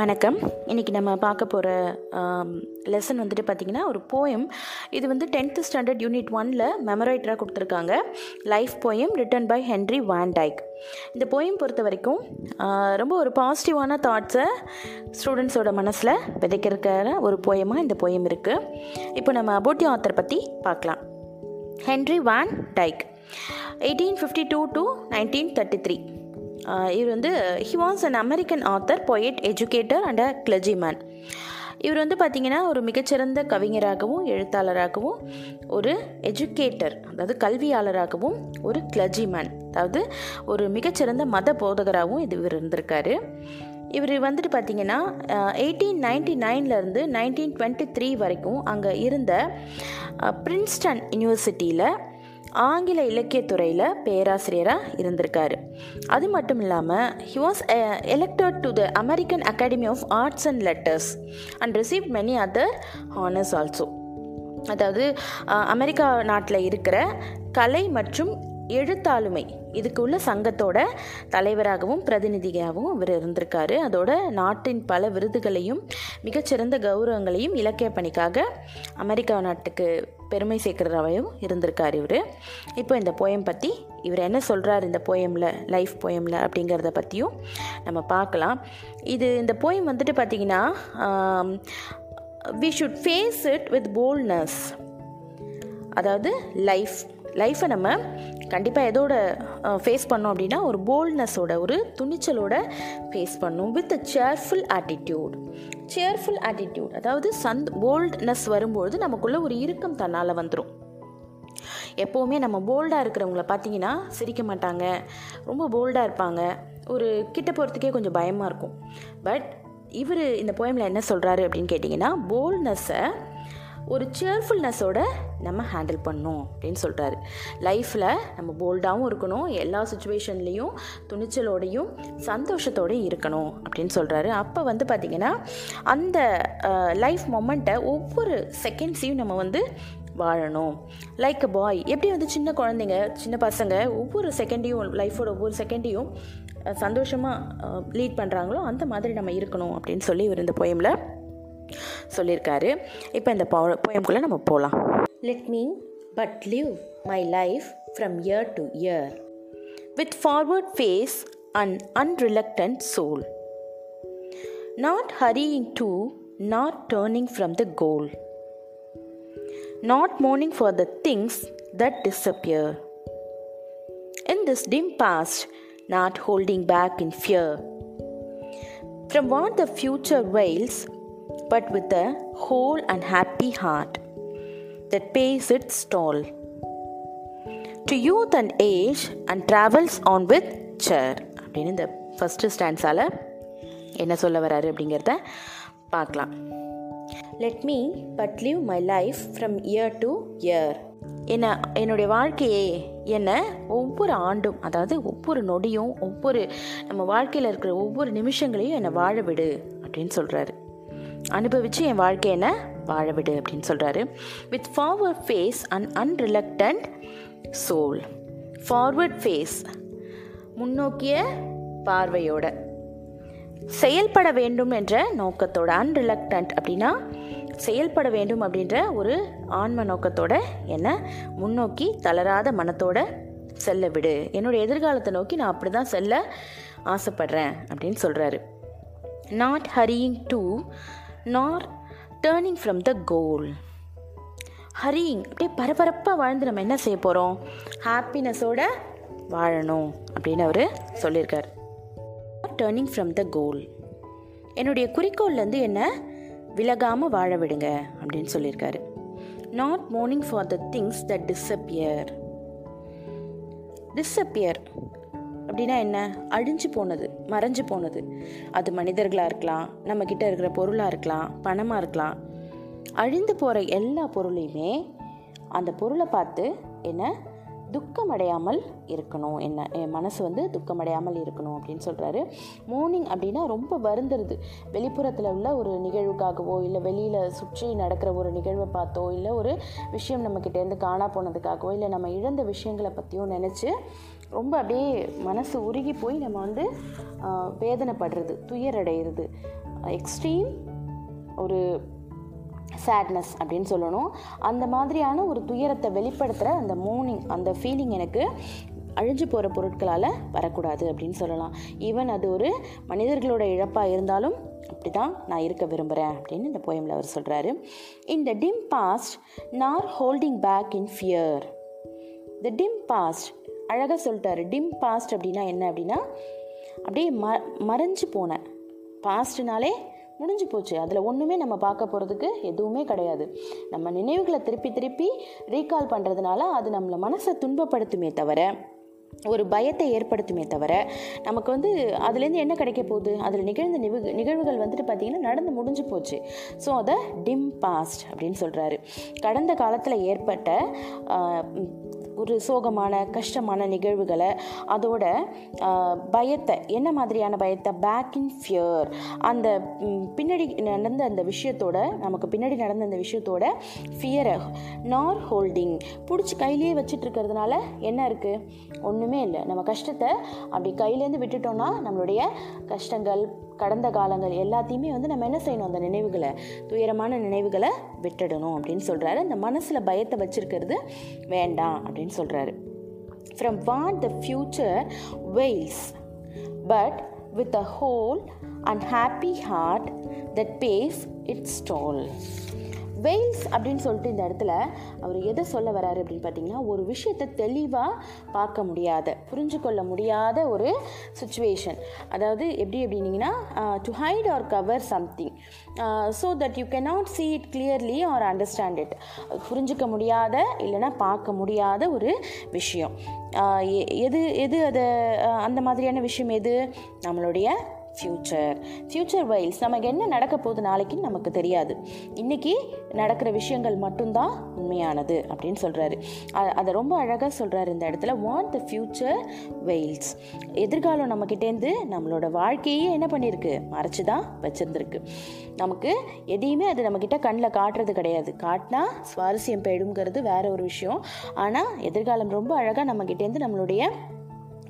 வணக்கம். இன்றைக்கி நம்ம பார்க்க போகிற லெசன் வந்துட்டு பார்த்திங்கன்னா ஒரு போயம் இது வந்து டென்த்து ஸ்டாண்டர்ட் யூனிட் ஒனில் மெமரைட்டராக கொடுத்துருக்காங்க. Life poem written by Henry Van Dyke இந்த போயம் பொறுத்த வரைக்கும் ரொம்ப ஒரு பாசிட்டிவான தாட்ஸை ஸ்டூடெண்ட்ஸோட மனசில் விதைக்கிறக்கிற ஒரு போயமாக இந்த போயம் இருக்குது இப்போ நம்ம அபோட்டி ஆத்தர் பற்றி பார்க்கலாம். Henry Van Dyke eighteen fifty two to nineteen thirty three இவர் வந்து he was an American author poet educator and a clergyman இவர் வந்து பார்த்திங்கன்னா ஒரு மிகச்சிறந்த கவிஞராகவும் எழுத்தாளராகவும் ஒரு எஜுகேட்டர் அதாவது கல்வியாளராகவும் ஒரு கிளஜிமேன் அதாவது ஒரு மிகச்சிறந்த மத போதகராகவும் இது இவர் இருந்திருக்காரு. இவர் வந்துட்டு பார்த்தீங்கன்னா எயிட்டீன் நைன்டி நைன்லேருந்து நைன்டீன் டுவெண்ட்டி த்ரீ வரைக்கும் அங்கே இருந்த பிரின்ஸ்டன் யூனிவர்சிட்டியில் ஆங்கில இலக்கியத்துறையில் பேராசிரியராக இருந்திருக்காரு. அது மட்டும் இல்லாமல் he was elected to the American Academy of Arts and Letters and receive many other honours also அதாவது அமெரிக்கா நாட்டில் இருக்கிற கலை மற்றும் எழுத்தாளுமை. இதுக்கு உள்ள சங்கத்தோட தலைவராகவும் பிரதிநிதியாகவும் இவர் இருந்திருக்காரு. அதோட நாட்டின் பல விருதுகளையும் மிகச்சிறந்த கௌரவங்களையும் இலக்கிய பணிக்காக அமெரிக்கா நாட்டுக்கு பெருமை சேர்க்கிறதாவையும் இருந்திருக்கார் இவர். இப்போ இந்த போயம் பற்றி இவர் என்ன சொல்கிறார் இந்த போயமில் லைஃப் போயமில் அப்படிங்கிறத பற்றியும் நம்ம பார்க்கலாம். இது இந்த போயம் வந்துட்டு பார்த்திங்கன்னா we should face it with boldness அதாவது லைஃப் லைஃப்பை நம்ம கண்டிப்பாக எதோட ஃபேஸ் பண்ணோம் அப்படின்னா ஒரு போல்ட்னஸோட ஒரு துணிச்சலோட ஃபேஸ் பண்ணும் with a cheerful attitude cheerful attitude அதாவது சந்த் போல்ட்னஸ் வரும்பொழுது நமக்குள்ளே ஒரு இறுக்கம் தன்னால் வந்துடும் எப்போவுமே நம்ம போல்டாக இருக்கிறவங்கள பார்த்தீங்கன்னா சிரிக்க மாட்டாங்க. ரொம்ப போல்டாக இருப்பாங்க. ஒரு கிட்ட போகிறதுக்கே கொஞ்சம் பயமாக இருக்கும். பட் இவர் இந்த போயமில் என்ன சொல்கிறாரு அப்படின்னு கேட்டிங்கன்னா போல்ட்னஸை ஒரு சேர்ஃபுல்னஸோட நம்ம ஹேண்டில் பண்ணணும் அப்படின்னு சொல்கிறாரு லைஃப்பில் நம்ம போல்டாகவும் இருக்கணும். எல்லா சுச்சுவேஷன்லேயும் துணிச்சலோடையும் சந்தோஷத்தோடையும் இருக்கணும் அப்படின்னு சொல்கிறாரு அப்போ வந்து பார்த்திங்கன்னா அந்த லைஃப் மொமெண்ட்டை ஒவ்வொரு செகண்ட்ஸையும் நம்ம வந்து வாழணும். லைக் அ பாய் எப்படி வந்து சின்ன குழந்தைங்க சின்ன பசங்க ஒவ்வொரு செகண்டையும் லைஃபோட ஒவ்வொரு செகண்டையும் சந்தோஷமாக லீட் பண்ணுறாங்களோ அந்த மாதிரி நம்ம இருக்கணும் அப்படின்னு சொல்லி இவர் இந்த போயமில் சொல்லியிருக்காரு. இப்போ இந்த போயம்குள்ளே நம்ம போகலாம் let me but live my life from year to year with forward face and unreluctant soul not hurrying to not turning from the goal not mourning for the things that disappear. In this dim past, not holding back in fear. From what the future wails, but with a whole and happy heart that pays its toll. To youth and age and travels on with cheer அப்படின்னு இந்த first ஸ்டாண்ட்ஸால் என்ன சொல்ல வராரு அப்படிங்கிறத பார்க்கலாம். Let me but live my life from year to year என்ன என்னுடைய வாழ்க்கையே என்னை ஒவ்வொரு ஆண்டும் அதாவது ஒவ்வொரு நொடியும் ஒவ்வொரு நம்ம வாழ்க்கையில் இருக்கிற ஒவ்வொரு நிமிஷங்களையும் என்னை வாழ விடு அப்படின்னு சொல்கிறாரு அனுபவித்து என் வாழ்க்கையை என்ன? வாழ விடு அப்படின்னு சொல்கிறாரு with forward face and unreluctant soul forward face முன்னோக்கிய பார்வையோட. செயல்பட வேண்டும் என்ற நோக்கத்தோட அன்ரிலக்டன்ட் அப்படின்னா செயல்பட வேண்டும் அப்படின்ற ஒரு ஆன்ம நோக்கத்தோட என்னை? முன்னோக்கி தளராத மனத்தோட செல்ல விடு என்னுடைய எதிர்காலத்தை நோக்கி நான் அப்படி தான் செல்ல ஆசைப்படுறேன் அப்படின்னு சொல்கிறாரு not hurrying to nor turning from the goal hurrying அப்படியே பரபரப்பாக வாழ்ந்து நம்ம என்ன செய்ய போகிறோம் ஹாப்பினஸோட வாழணும் அப்படின்னு அவர் சொல்லியிருக்கார். டேர்னிங் ஃப்ரம் த கோல் என்னுடைய குறிக்கோள்லேருந்து என்ன விலகாமல் வாழ விடுங்க அப்படின்னு சொல்லியிருக்காரு. Not mourning for the things that disappear disappear அப்படின்னா என்ன? அழிஞ்சு போனது மறைஞ்சு போனது. அது மனிதர்களாக இருக்கலாம் நம்மக்கிட்ட இருக்கிற பொருளாக இருக்கலாம் பணமாக இருக்கலாம். அழிந்து போகிற எல்லா பொருளையுமே அந்த பொருளை பார்த்து என்ன? துக்கமடையாமல் இருக்கணும். என்ன என் மனசு வந்து துக்கமடையாமல் இருக்கணும் அப்படின்னு சொல்கிறாரு மோர்னிங் அப்படின்னா ரொம்ப வருந்துருது வெளிப்புறத்தில் உள்ள ஒரு நிகழ்வுக்காகவோ இல்லை வெளியில் சுற்றி நடக்கிற ஒரு நிகழ்வை பார்த்தோ இல்லை ஒரு விஷயம் நம்மக்கிட்டேருந்து காணா போனதுக்காகவோ இல்லை நம்ம இழந்த விஷயங்களை பற்றியும் நினச்சி ரொம்ப அப்படியே மனசு உருகி போய் நம்ம வந்து வேதனைப்படுறது துயரடைகிறது எக்ஸ்ட்ரீம் ஒரு சேட்னஸ் அப்படின்னு சொல்லணும். அந்த மாதிரியான ஒரு துயரத்தை வெளிப்படுத்துகிற அந்த மோர்னிங் அந்த ஃபீலிங் எனக்கு அழிஞ்சு போகிற பொருட்களால் வரக்கூடாது அப்படின்னு சொல்லலாம். ஈவன் அது ஒரு மனிதர்களோட இழப்பாக இருந்தாலும் அப்படி தான் நான் இருக்க விரும்புகிறேன் அப்படின்னு இந்த போயமில் அவர் சொல்கிறாரு இந்த dim past nor holding back in fear the dim past அழகாக சொல்லிட்டாரு. டிம் பாஸ்ட் அப்படின்னா என்ன அப்படின்னா அப்படியே ம மறைஞ்சு போனேன் பாஸ்ட்னாலே முடிஞ்சு போச்சு. அதில் ஒன்றுமே நம்ம பார்க்க போகிறதுக்கு எதுவுமே கிடையாது. நம்ம நினைவுகளை திருப்பி திருப்பி ரீகால் பண்ணுறதுனால அது நம்மளை மனசை துன்பப்படுத்துமே தவிர ஒரு பயத்தை ஏற்படுத்துமே தவிர நமக்கு வந்து அதுலேருந்து என்ன கிடைக்க போகுது? அதில் நிகழ்ந்த நிவு நிகழ்வுகள் வந்துட்டு பார்த்திங்கன்னா நடந்து முடிஞ்சு போச்சு. ஸோ அதை டிம் பாஸ்ட் அப்படின்னு சொல்கிறாரு கடந்த காலத்தில் ஏற்பட்ட ஒரு சோகமான கஷ்டமான நிகழ்வுகளை அதோட பயத்தை என்ன மாதிரியான பயத்தை? பேக் இன் ஃபியர் அந்த பின்னாடி நடந்த அந்த விஷயத்தோட நமக்கு பின்னாடி நடந்த அந்த விஷயத்தோட ஃபியரை நார் ஹோல்டிங் பிடிச்சி கையிலேயே வச்சுட்டு இருக்கிறதுனால என்ன இருக்குது ஒன்றுமே இல்லை. நம்ம கஷ்டத்தை அப்படி கையிலேருந்து விட்டுட்டோம்னா நம்மளுடைய கஷ்டங்கள் கடந்த காலங்கள் எல்லாத்தையுமே வந்து நம்ம என்ன செய்யணும்? அந்த நினைவுகளை துயரமான நினைவுகளை விட்டுடணும் அப்படின்னு சொல்கிறாரு அந்த மனசில் பயத்தை வச்சுருக்கிறது வேண்டாம் அப்படின்னு சொல்கிறாரு from what the future veils but with a whole and happy heart that pays its toll veils அப்படின்னு சொல்லிட்டு இந்த இடத்துல அவர் எதை சொல்ல வராரு அப்படின்னு பார்த்தீங்கன்னா ஒரு விஷயத்தை தெளிவாக பார்க்க முடியாத புரிஞ்சு கொள்ள முடியாத ஒரு சுச்சுவேஷன் அதாவது எப்படி எப்படின்னீங்கன்னா to hide or cover something so that you cannot see it clearly or understand it புரிஞ்சிக்க முடியாத இல்லைன்னா பார்க்க முடியாத ஒரு விஷயம். எது எது அதை அந்த மாதிரியான விஷயம் எது? நம்மளுடைய ஃப்யூச்சர் ஃப்யூச்சர் வைல்ஸ் நமக்கு என்ன நடக்க போகுது நாளைக்குன்னு நமக்கு தெரியாது. இன்றைக்கி நடக்கிற விஷயங்கள் மட்டும்தான் உண்மையானது அப்படின்னு சொல்கிறாரு அதை ரொம்ப அழகாக சொல்கிறாரு இந்த இடத்துல. வாட் த ஃப்யூச்சர் வெயில்ஸ் எதிர்காலம் நம்மக்கிட்டேருந்து நம்மளோட வாழ்க்கையே என்ன பண்ணியிருக்கு மறைச்சி தான் வச்சுருந்துருக்கு. நமக்கு எதையுமே அது நம்மக்கிட்ட கண்ணில் காட்டுறது கிடையாது. காட்டினா சுவாரஸ்யம் போயிடுங்கிறது வேற ஒரு விஷயம். ஆனால் எதிர்காலம் ரொம்ப அழகாக நம்மக்கிட்டேருந்து நம்மளுடைய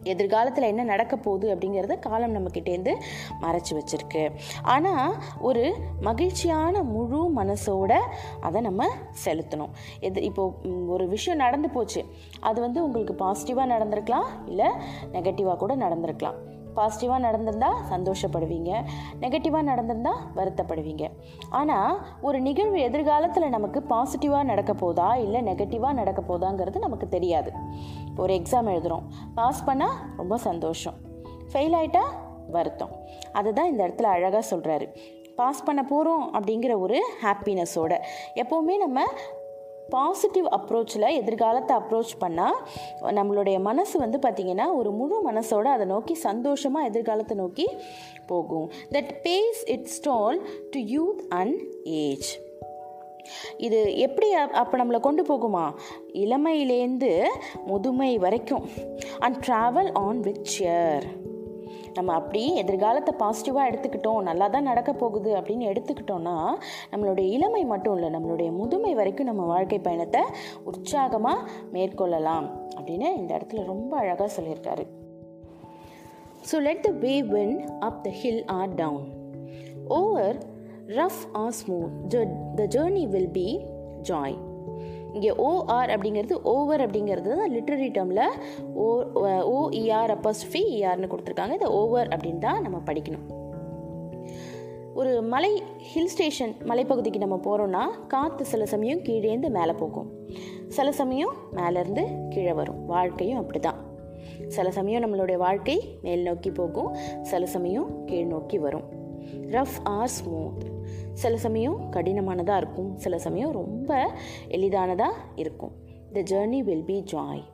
எதிர்காலத்தில் என்ன நடக்க போகுது அப்படிங்கிறத காலம் நம்மக்கிட்டேருந்து மறைச்சி வச்சுருக்கு. ஆனால் ஒரு மகிழ்ச்சியான முழு மனசோட அதை நம்ம செலுத்தணும். எது இப்போது ஒரு விஷயம் நடந்து போச்சு. அது வந்து உங்களுக்கு பாசிட்டிவாக நடந்திருக்கலாம் இல்லை நெகட்டிவாக கூட நடந்திருக்கலாம். பாசிட்டிவாக நடந்திருந்தால் சந்தோஷப்படுவீங்க. நெகட்டிவாக நடந்திருந்தால் வருத்தப்படுவீங்க. ஆனால் ஒரு நிகழ்வு எதிர்காலத்தில் நமக்கு பாசிட்டிவாக நடக்க போதா இல்லை நெகட்டிவாக நடக்க போதாங்கிறது நமக்கு தெரியாது. ஒரு எக்ஸாம் எழுதுகிறோம் பாஸ் பண்ணால் ரொம்ப சந்தோஷம். ஃபெயில் ஆகிட்டா வருத்தம். அதுதான் இந்த இடத்துல அழகாக சொல்கிறாரு பாஸ் பண்ண போகிறோம் அப்படிங்கிற ஒரு ஹாப்பினஸோட எப்போவுமே நம்ம பாசிட்டிவ் அப்ரோச்சில் எதிர்காலத்தை அப்ரோச் பண்ணால் நம்மளுடைய மனசு வந்து பார்த்திங்கன்னா ஒரு முழு மனசோடு அதை நோக்கி சந்தோஷமாக எதிர்காலத்தை நோக்கி போகும். That pays its toll to youth and age இது எப்படி அப்போ நம்மளை கொண்டு போகுமா? இளமையிலேருந்து முதுமை வரைக்கும். And travel on with cheer நம்ம அப்படி எதிர்காலத்தை பாசிட்டிவாக எடுத்துக்கிட்டோம் நல்லா தான் நடக்க போகுது அப்படின்னு எடுத்துக்கிட்டோம்னா நம்மளுடைய இளமை மட்டும் இல்லை நம்மளுடைய முதுமை வரைக்கும் நம்ம வாழ்க்கை பயணத்தை உற்சாகமாக மேற்கொள்ளலாம் அப்படின்னு இந்த இடத்துல ரொம்ப அழகாக சொல்லியிருக்காரு. So let the way wind up the hill or down over rough or smooth the journey will be joy இங்கே ஓஆர் அப்படிங்கிறது ஓவர் அப்படிங்கிறது தான் லிட்ரரி டேர்மில் ஓ ஓஇஆர் அப்பஸ்ஃபி இஆர்னு கொடுத்துருக்காங்க. இந்த ஓவர் அப்படின்னு தான் நம்ம படிக்கணும். ஒரு மலை ஹில் ஸ்டேஷன் மலைப்பகுதிக்கு நம்ம போகிறோன்னா காற்று சில சமயம் கீழேந்து மேலே போகும். சில சமயம் மேலேருந்து கீழே வரும். வாழ்க்கையும் அப்படி தான் சில சமயம் நம்மளுடைய வாழ்க்கை மேல் நோக்கி போகும். சில சமயம் கீழ் நோக்கி வரும். ரஃப் ஆர் ஸ்மூத் சில சமயம் கடினமானதாக இருக்கும் சில சமயம் ரொம்ப எளிதானதாக இருக்கும். The journey will be joy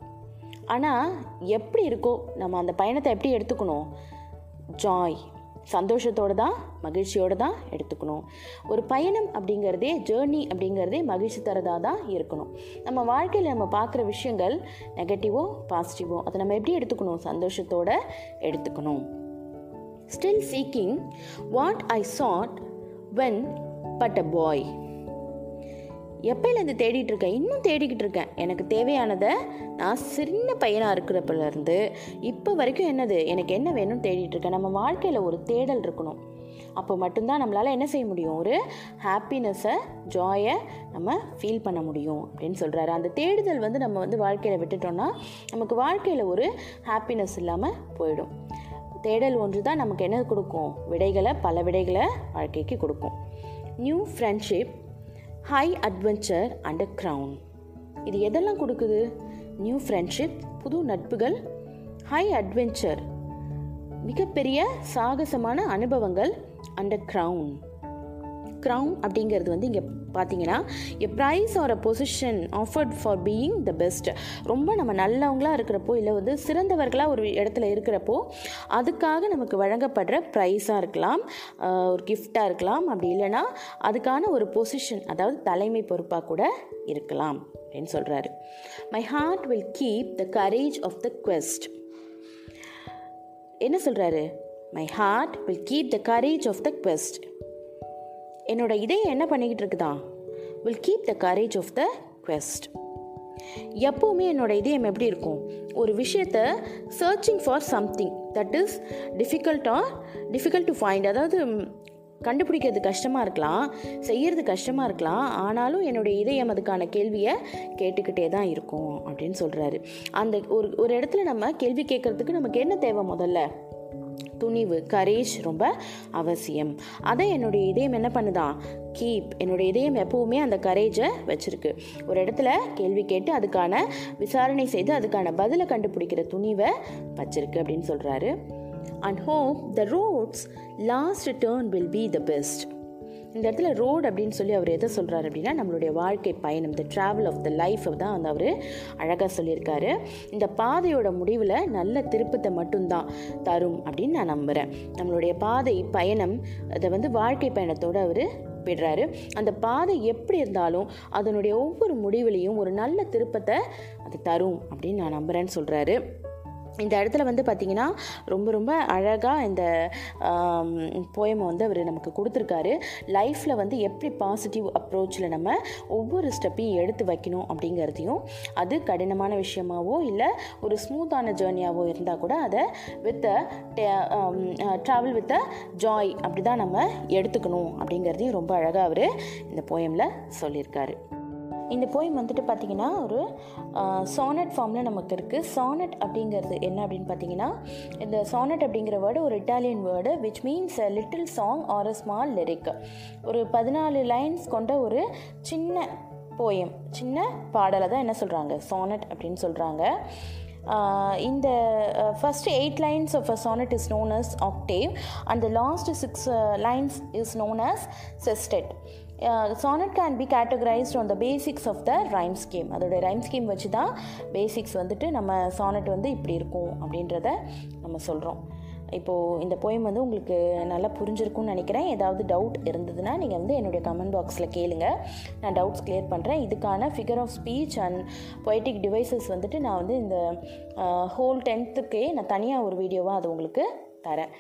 ஆனால் எப்படி இருக்கோ நம்ம அந்த பயணத்தை எப்படி எடுத்துக்கணும்? ஜாய் சந்தோஷத்தோடு தான் மகிழ்ச்சியோடு தான் எடுத்துக்கணும். ஒரு பயணம் அப்படிங்கிறதே ஜேர்னி அப்படிங்கிறதே மகிழ்ச்சி தரதாக தான் இருக்கணும். நம்ம வாழ்க்கையில் நம்ம பார்க்குற விஷயங்கள் நெகட்டிவோ பாசிட்டிவோ அதை நம்ம எப்படி எடுத்துக்கணும்? சந்தோஷத்தோடு எடுத்துக்கணும். Still seeking what I sought when but a boy எப்போலேருந்து தேடிட்டு இருக்கேன்? இன்னும் தேடிக்கிட்டு இருக்கேன். எனக்கு தேவையானதை நான் சின்ன பையனாக இருக்கிறப்பலேருந்து இப்போ வரைக்கும் என்னது? எனக்கு என்ன வேணும்னு தேடிட்டு இருக்கேன். நம்ம வாழ்க்கையில் ஒரு தேடல் இருக்கணும். அப்போ மட்டும்தான் நம்மளால் என்ன செய்ய முடியும்? ஒரு ஹாப்பினஸ்ஸை ஜாயை நம்ம ஃபீல் பண்ண முடியும் அப்படின்னு சொல்கிறாரு அந்த தேடுதல் வந்து நம்ம வந்து வாழ்க்கையில் விட்டுட்டோம்னா நமக்கு வாழ்க்கையில் ஒரு ஹாப்பினஸ் இல்லாமல் போயிடும். தேடல் ஒன்று தான் நமக்கு என்ன கொடுக்கும்? விடைகளை பல விடைகளை வாழ்க்கைக்கு கொடுக்கும். New friendship high adventure and crown இது எதெல்லாம் கொடுக்குது? நியூ ஃப்ரெண்ட்ஷிப் புது நட்புகள் ஹை அட்வென்ச்சர் மிகப்பெரிய சாகசமான அனுபவங்கள் அண்ட் க்ரௌன் க்ரௌன் அப்படிங்கிறது வந்து இங்கே பார்த்தீங்கன்னா a prize or a position offered for being the best ரொம்ப நம்ம நல்லவங்களாக இருக்கிறப்போ இல்லை வந்து சிறந்தவர்களாக ஒரு இடத்துல இருக்கிறப்போ அதுக்காக நமக்கு வழங்கப்படுற ப்ரைஸாக இருக்கலாம் ஒரு கிஃப்டாக இருக்கலாம். அப்படி இல்லைன்னா அதுக்கான ஒரு பொசிஷன் அதாவது தலைமை பொறுப்பாக கூட இருக்கலாம் அப்படின்னு சொல்கிறாரு my heart will keep the courage of the quest என்ன சொல்கிறாரு my heart will keep the courage of the quest என்னோட இதயம் என்ன பண்ணிக்கிட்டு இருக்குதா will keep the courage of the quest எப்போவுமே என்னோட இதயம் எப்படி இருக்கும்? ஒரு விஷயத்த searching for something that is difficult or difficult to find அதாவது கண்டுபிடிக்கிறது கஷ்டமாக இருக்கலாம் செய்கிறது கஷ்டமாக இருக்கலாம் ஆனாலும் என்னுடைய இதயம் அதுக்கான கேள்வியை கேட்டுக்கிட்டே தான் இருக்கும் அப்படின்னு சொல்கிறாரு அந்த ஒரு ஒரு இடத்துல நம்ம கேள்வி கேட்குறதுக்கு நமக்கு என்ன தேவை முதல்ல? துணிவு கரேஜ் ரொம்ப அவசியம். அதை என்னுடைய இதயம் என்ன பண்ணுதான் கீப். என்னுடைய இதயம் எப்பவுமே அந்த கரேஜை வச்சுருக்கு. ஒரு இடத்துல கேள்வி கேட்டு அதுக்கான விசாரணை செய்து அதுக்கான பதிலை கண்டுபிடிக்கிற துணிவை வச்சிருக்கு அப்படின்னு சொல்கிறாரு and hope the road's last turn will be the best இந்த இடத்துல ரோடு அப்படின்னு சொல்லி அவர் எதை சொல்கிறார் அப்படின்னா நம்மளுடைய வாழ்க்கை பயணம் the travel of the life தான் வந்து அவர் அழகாக சொல்லியிருக்காரு. இந்த பாதையோட முடிவில் நல்ல திருப்பத்தை மட்டும்தான் தரும் அப்படின்னு நான் நம்புகிறேன் நம்மளுடைய பாதை பயணம் அதை வந்து வாழ்க்கை பயணத்தோடு அவர் விடுறாரு. அந்த பாதை எப்படி இருந்தாலும் அதனுடைய ஒவ்வொரு முடிவுலையும் ஒரு நல்ல திருப்பத்தை அது தரும் அப்படின்னு நான் நம்புகிறேன்னு சொல்கிறாரு இந்த இடத்துல வந்து பார்த்திங்கன்னா ரொம்ப ரொம்ப அழகாக இந்த போயமை வந்து அவர் நமக்கு கொடுத்துருக்காரு. லைஃப்பில் வந்து எப்படி பாசிட்டிவ் அப்ரோச்சில் நம்ம ஒவ்வொரு ஸ்டெப்பையும் எடுத்து வைக்கணும் அப்படிங்கிறதையும் அது கடினமான விஷயமாவோ இல்லை ஒரு ஸ்மூத்தான ஜேர்னியாவோ இருந்தால் கூட அதை with travel with a joy அப்படி தான் நம்ம எடுத்துக்கணும் அப்படிங்கிறதையும் ரொம்ப அழகாக அவர் இந்த போயமில் சொல்லியிருக்காரு. இந்த போயம் வந்துட்டு பார்த்திங்கன்னா ஒரு சானட் ஃபார்மில் நமக்கு இருக்குது சானட் அப்படிங்கிறது என்ன அப்படின்னு பார்த்தீங்கன்னா இந்த சானட் அப்படிங்கிற வேர்டு ஒரு Italian word which means a little song or a small lyric ஒரு பதினாலு லைன்ஸ் கொண்ட ஒரு சின்ன போயம் சின்ன பாடலை தான் என்ன சொல்கிறாங்க சானட் அப்படின்னு சொல்கிறாங்க இந்த first eight lines of a sonnet is known as octave and the last six lines is known as sestet sonnet can be categorized on the basics of the rhyme scheme அதோட rhyme scheme வச்சு தான் basics வந்துட்டு நம்ம sonnet வந்து இப்படி இருக்கும் அப்படின்றத நம்ம சொல்கிறோம் இப்போது இந்த போயம் வந்து உங்களுக்கு நல்லா புரிஞ்சிருக்கும்னு நினைக்கிறேன். ஏதாவது டவுட் இருந்ததுன்னா நீங்கள் வந்து என்னுடைய கமெண்ட் பாக்ஸில் கேளுங்க. நான் டவுட்ஸ் கிளியர் பண்ணுறேன் இதுக்கான figure of speech and poetic devices வந்துட்டு நான் வந்து இந்த uh, ஹோல் டென்த்துக்கே நான் தனியாக ஒரு வீடியோவாக அது உங்களுக்கு தரேன்.